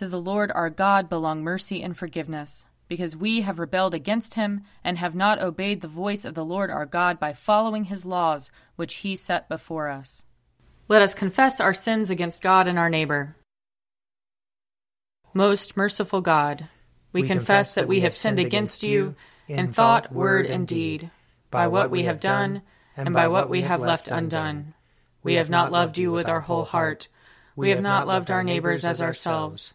To the Lord our God belong mercy and forgiveness, because we have rebelled against him and have not obeyed the voice of the Lord our God by following his laws which he set before us. Let us confess our sins against God and our neighbor. Most merciful God, we, we confess that we have sinned against you in thought, word, and deed, by what we have done and by what we have left undone. We have not loved you with our whole heart. We have not loved our neighbors as ourselves.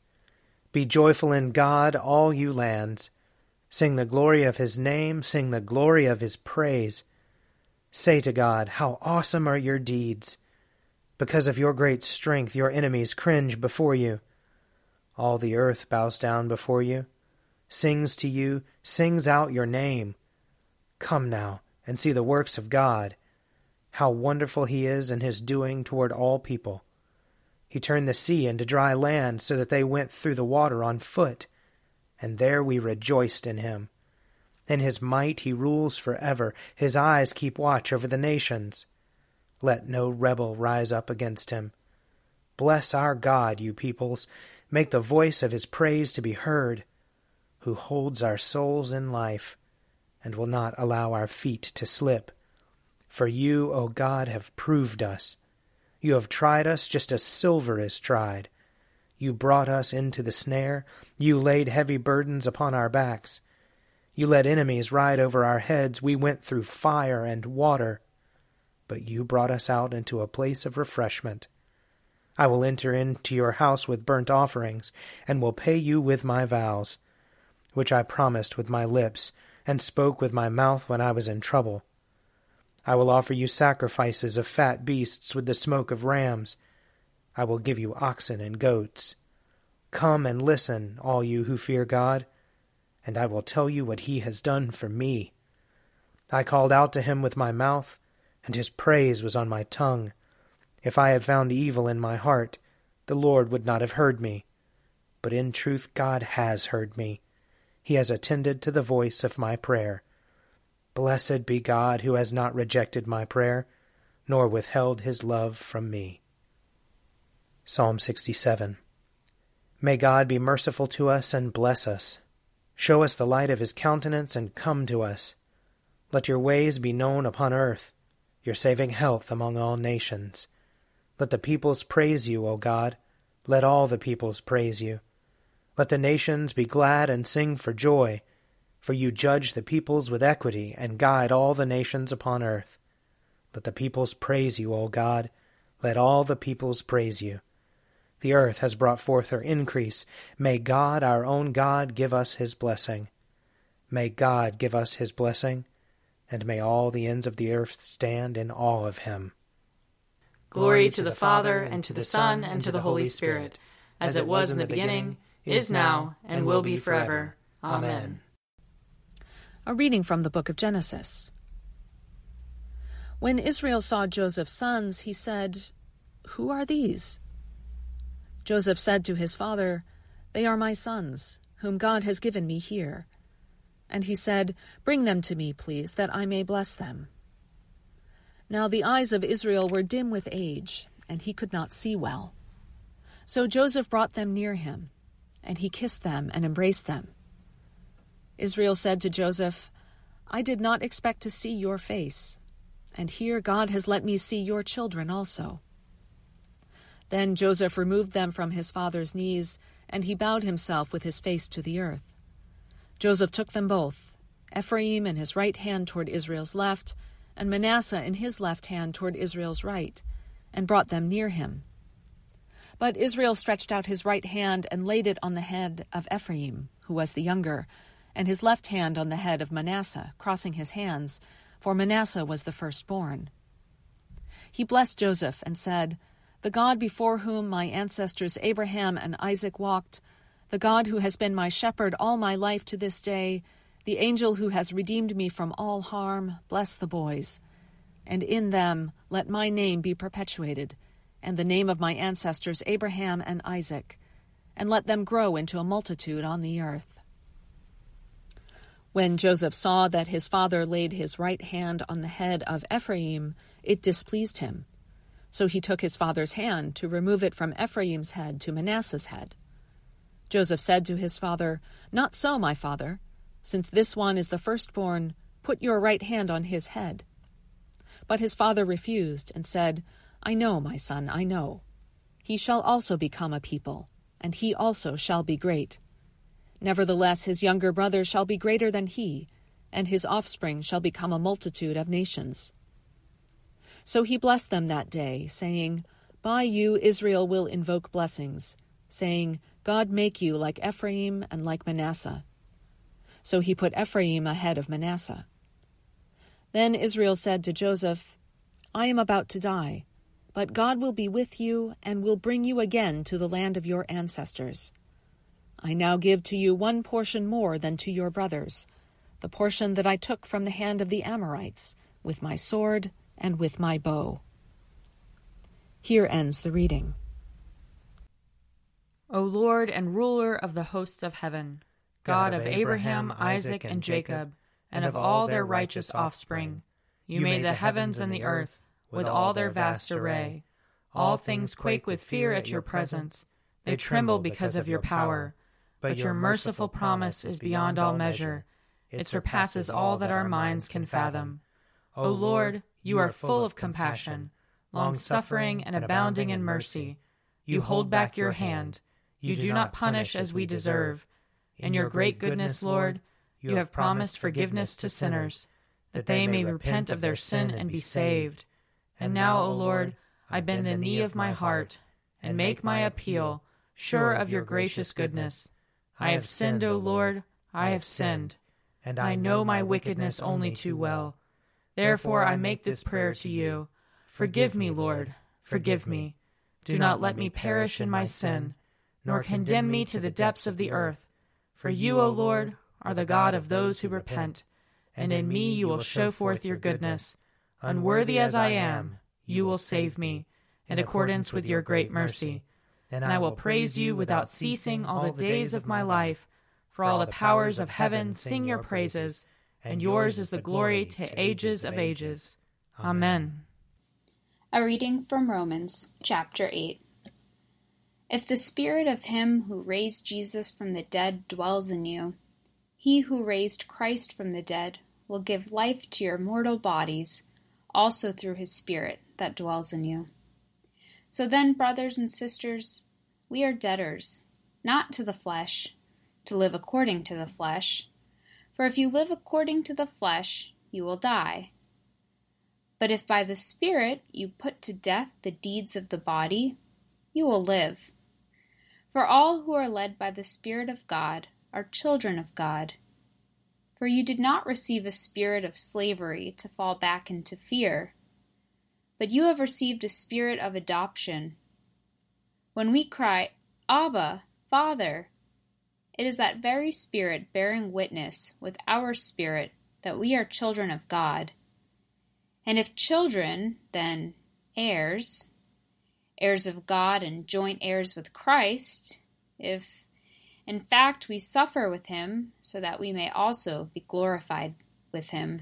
be joyful in God, all you lands. Sing the glory of his name, sing the glory of his praise. Say to God, How awesome are your deeds! Because of your great strength, your enemies cringe before you. All the earth bows down before you, sings to you, sings out your name. Come now and see the works of God, how wonderful he is in his doing toward all people. He turned the sea into dry land so that they went through the water on foot. And there we rejoiced in him. In his might he rules forever. His eyes keep watch over the nations. Let no rebel rise up against him. Bless our God, you peoples. Make the voice of his praise to be heard, who holds our souls in life and will not allow our feet to slip. For you, O God, have proved us. You have tried us just as silver is tried. You brought us into the snare. You laid heavy burdens upon our backs. You let enemies ride over our heads. We went through fire and water. But you brought us out into a place of refreshment. I will enter into your house with burnt offerings, and will pay you with my vows, which I promised with my lips, and spoke with my mouth when I was in trouble. I will offer you sacrifices of fat beasts with the smoke of rams. I will give you oxen and goats. Come and listen, all you who fear God, and I will tell you what he has done for me. I called out to him with my mouth, and his praise was on my tongue. If I had found evil in my heart, the Lord would not have heard me. But in truth God has heard me. He has attended to the voice of my prayer. Blessed be God who has not rejected my prayer, nor withheld his love from me. Psalm 67 May God be merciful to us and bless us. Show us the light of his countenance and come to us. Let your ways be known upon earth, your saving health among all nations. Let the peoples praise you, O God. Let all the peoples praise you. Let the nations be glad and sing for joy for you judge the peoples with equity and guide all the nations upon earth. Let the peoples praise you, O God. Let all the peoples praise you. The earth has brought forth her increase. May God, our own God, give us his blessing. May God give us his blessing, and may all the ends of the earth stand in awe of him. Glory to the Father, and to the Son, and to the Holy Spirit, as it was in the beginning, is now, and will be forever. Amen. A reading from the book of Genesis. When Israel saw Joseph's sons, he said, Who are these? Joseph said to his father, They are my sons, whom God has given me here. And he said, Bring them to me, please, that I may bless them. Now the eyes of Israel were dim with age, and he could not see well. So Joseph brought them near him, and he kissed them and embraced them. Israel said to Joseph, I did not expect to see your face, and here God has let me see your children also. Then Joseph removed them from his father's knees, and he bowed himself with his face to the earth. Joseph took them both, Ephraim in his right hand toward Israel's left, and Manasseh in his left hand toward Israel's right, and brought them near him. But Israel stretched out his right hand and laid it on the head of Ephraim, who was the younger, and his left hand on the head of Manasseh, crossing his hands, for Manasseh was the firstborn. He blessed Joseph and said, The God before whom my ancestors Abraham and Isaac walked, the God who has been my shepherd all my life to this day, the angel who has redeemed me from all harm, bless the boys. And in them let my name be perpetuated, and the name of my ancestors Abraham and Isaac, and let them grow into a multitude on the earth. When Joseph saw that his father laid his right hand on the head of Ephraim, it displeased him. So he took his father's hand to remove it from Ephraim's head to Manasseh's head. Joseph said to his father, Not so, my father. Since this one is the firstborn, put your right hand on his head. But his father refused and said, I know, my son, I know. He shall also become a people, and he also shall be great. Nevertheless, his younger brother shall be greater than he, and his offspring shall become a multitude of nations. So he blessed them that day, saying, By you Israel will invoke blessings, saying, God make you like Ephraim and like Manasseh. So he put Ephraim ahead of Manasseh. Then Israel said to Joseph, I am about to die, but God will be with you and will bring you again to the land of your ancestors. I now give to you one portion more than to your brothers, the portion that I took from the hand of the Amorites, with my sword and with my bow. Here ends the reading. O Lord and ruler of the hosts of heaven, God of Abraham, Isaac, and Jacob, and of all their righteous offspring, you made the heavens and the earth, with all their vast array. All things quake with fear at your presence. They tremble because of your power. But your merciful promise is beyond all measure. It surpasses all that our minds can fathom. O Lord, you are full of compassion, long suffering, and abounding in mercy. You hold back your hand. You do not punish as we deserve. In your great goodness, Lord, you have promised forgiveness to sinners, that they may repent of their sin and be saved. And now, O Lord, I bend the knee of my heart and make my appeal, sure of your gracious goodness. I have sinned, O Lord, I have sinned, and I know my wickedness only too well. Therefore I make this prayer to you Forgive me, Lord, forgive me. Do not let me perish in my sin, nor condemn me to the depths of the earth. For you, O Lord, are the God of those who repent, and in me you will show forth your goodness. Unworthy as I am, you will save me, in accordance with your great mercy and I will praise you without ceasing all the days of my life. For all the powers of heaven sing your praises, and yours is the glory to ages of ages. Amen. A reading from Romans chapter 8. If the spirit of him who raised Jesus from the dead dwells in you, he who raised Christ from the dead will give life to your mortal bodies also through his spirit that dwells in you. So then, brothers and sisters, we are debtors, not to the flesh, to live according to the flesh. For if you live according to the flesh, you will die. But if by the Spirit you put to death the deeds of the body, you will live. For all who are led by the Spirit of God are children of God. For you did not receive a spirit of slavery to fall back into fear but you have received a spirit of adoption. When we cry, Abba, Father, it is that very Spirit bearing witness with our spirit that we are children of God. And if children, then heirs, heirs of God and joint heirs with Christ, if In fact, we suffer with him so that we may also be glorified with him.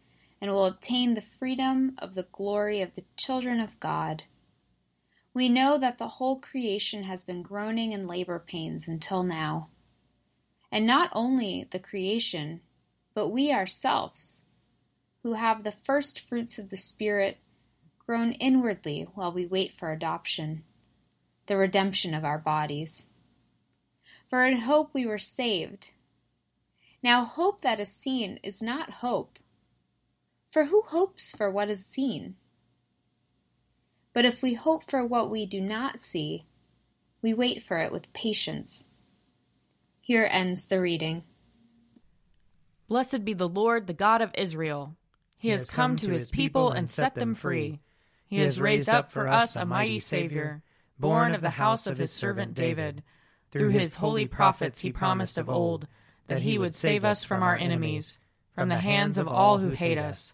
and will obtain the freedom of the glory of the children of God. We know that the whole creation has been groaning in labor pains until now. And not only the creation, but we ourselves, who have the first fruits of the Spirit, groan inwardly while we wait for adoption, the redemption of our bodies. For in hope we were saved. Now, hope that is seen is not hope. For who hopes for what is seen? But if we hope for what we do not see, we wait for it with patience. Here ends the reading. Blessed be the Lord, the God of Israel. He, has come to his people and set them free. He has raised up for us a mighty Savior, born of the house of his servant David. Through his holy prophets he promised of old that he would save us from our enemies, from the hands of all who hate us.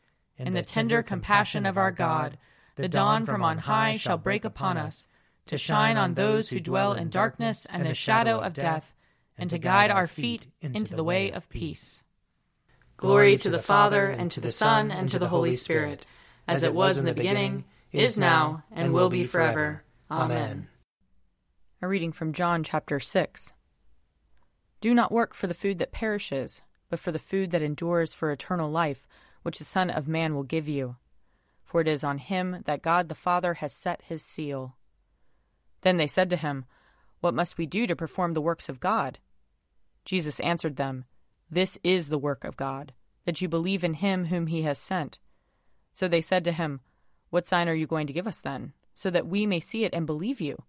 In the tender compassion of our God, the dawn from on high shall break upon us, to shine on those who dwell in darkness and the shadow of death and to guide our feet into the way of peace. Glory to the Father, and to the Son, and to the Holy Spirit, as it was in the beginning, is now, and will be forever. Amen. A reading from John chapter 6. Do not work for the food that perishes, but for the food that endures for eternal life, which the Son of Man will give you. For it is on him that God the Father has set his seal. Then they said to him, What must we do to perform the works of God? Jesus answered them, This is the work of God, that you believe in him whom he has sent. So they said to him, What sign are you going to give us then, so that we may see it and believe you?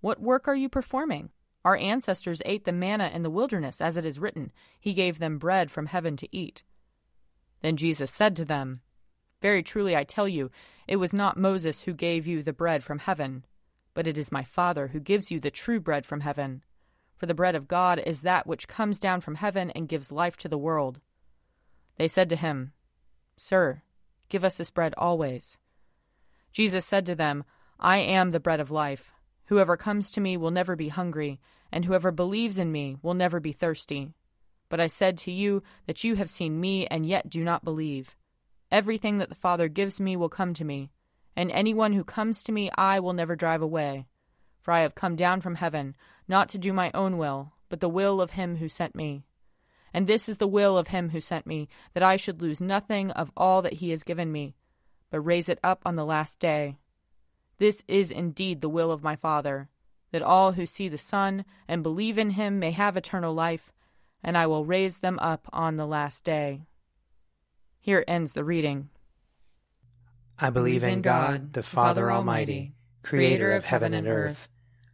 What work are you performing? Our ancestors ate the manna in the wilderness, as it is written, He gave them bread from heaven to eat. Then Jesus said to them, Very truly I tell you, it was not Moses who gave you the bread from heaven, but it is my Father who gives you the true bread from heaven. For the bread of God is that which comes down from heaven and gives life to the world. They said to him, Sir, give us this bread always. Jesus said to them, I am the bread of life. Whoever comes to me will never be hungry, and whoever believes in me will never be thirsty. But I said to you that you have seen me and yet do not believe. Everything that the Father gives me will come to me, and anyone who comes to me I will never drive away. For I have come down from heaven, not to do my own will, but the will of him who sent me. And this is the will of him who sent me, that I should lose nothing of all that he has given me, but raise it up on the last day. This is indeed the will of my Father, that all who see the Son and believe in him may have eternal life, and I will raise them up on the last day. Here ends the reading. I believe in God, the Father Almighty, creator of heaven and earth.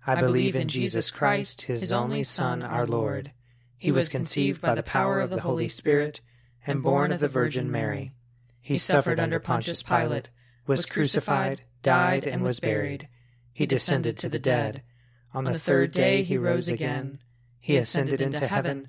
I believe in Jesus Christ, his only Son, our Lord. He was conceived by the power of the Holy Spirit and born of the Virgin Mary. He suffered under Pontius Pilate, was crucified, died, and was buried. He descended to the dead. On the third day he rose again. He ascended into heaven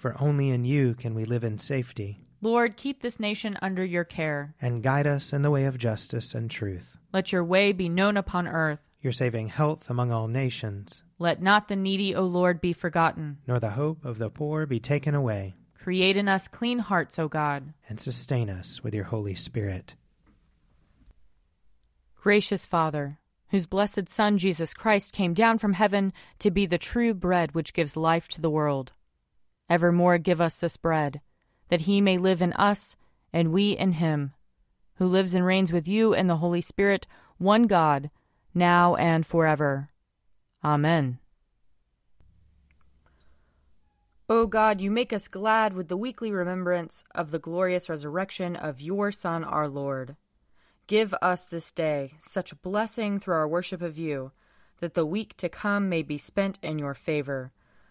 For only in you can we live in safety. Lord, keep this nation under your care. And guide us in the way of justice and truth. Let your way be known upon earth. Your saving health among all nations. Let not the needy, O Lord, be forgotten. Nor the hope of the poor be taken away. Create in us clean hearts, O God. And sustain us with your Holy Spirit. Gracious Father, whose blessed Son Jesus Christ came down from heaven to be the true bread which gives life to the world, evermore give us this bread, that he may live in us and we in him, who lives and reigns with you and the Holy Spirit, one God, now and forever. Amen. O God, you make us glad with the weekly remembrance of the glorious resurrection of your Son, our Lord. Give us this day such blessing through our worship of you, that the week to come may be spent in your favor.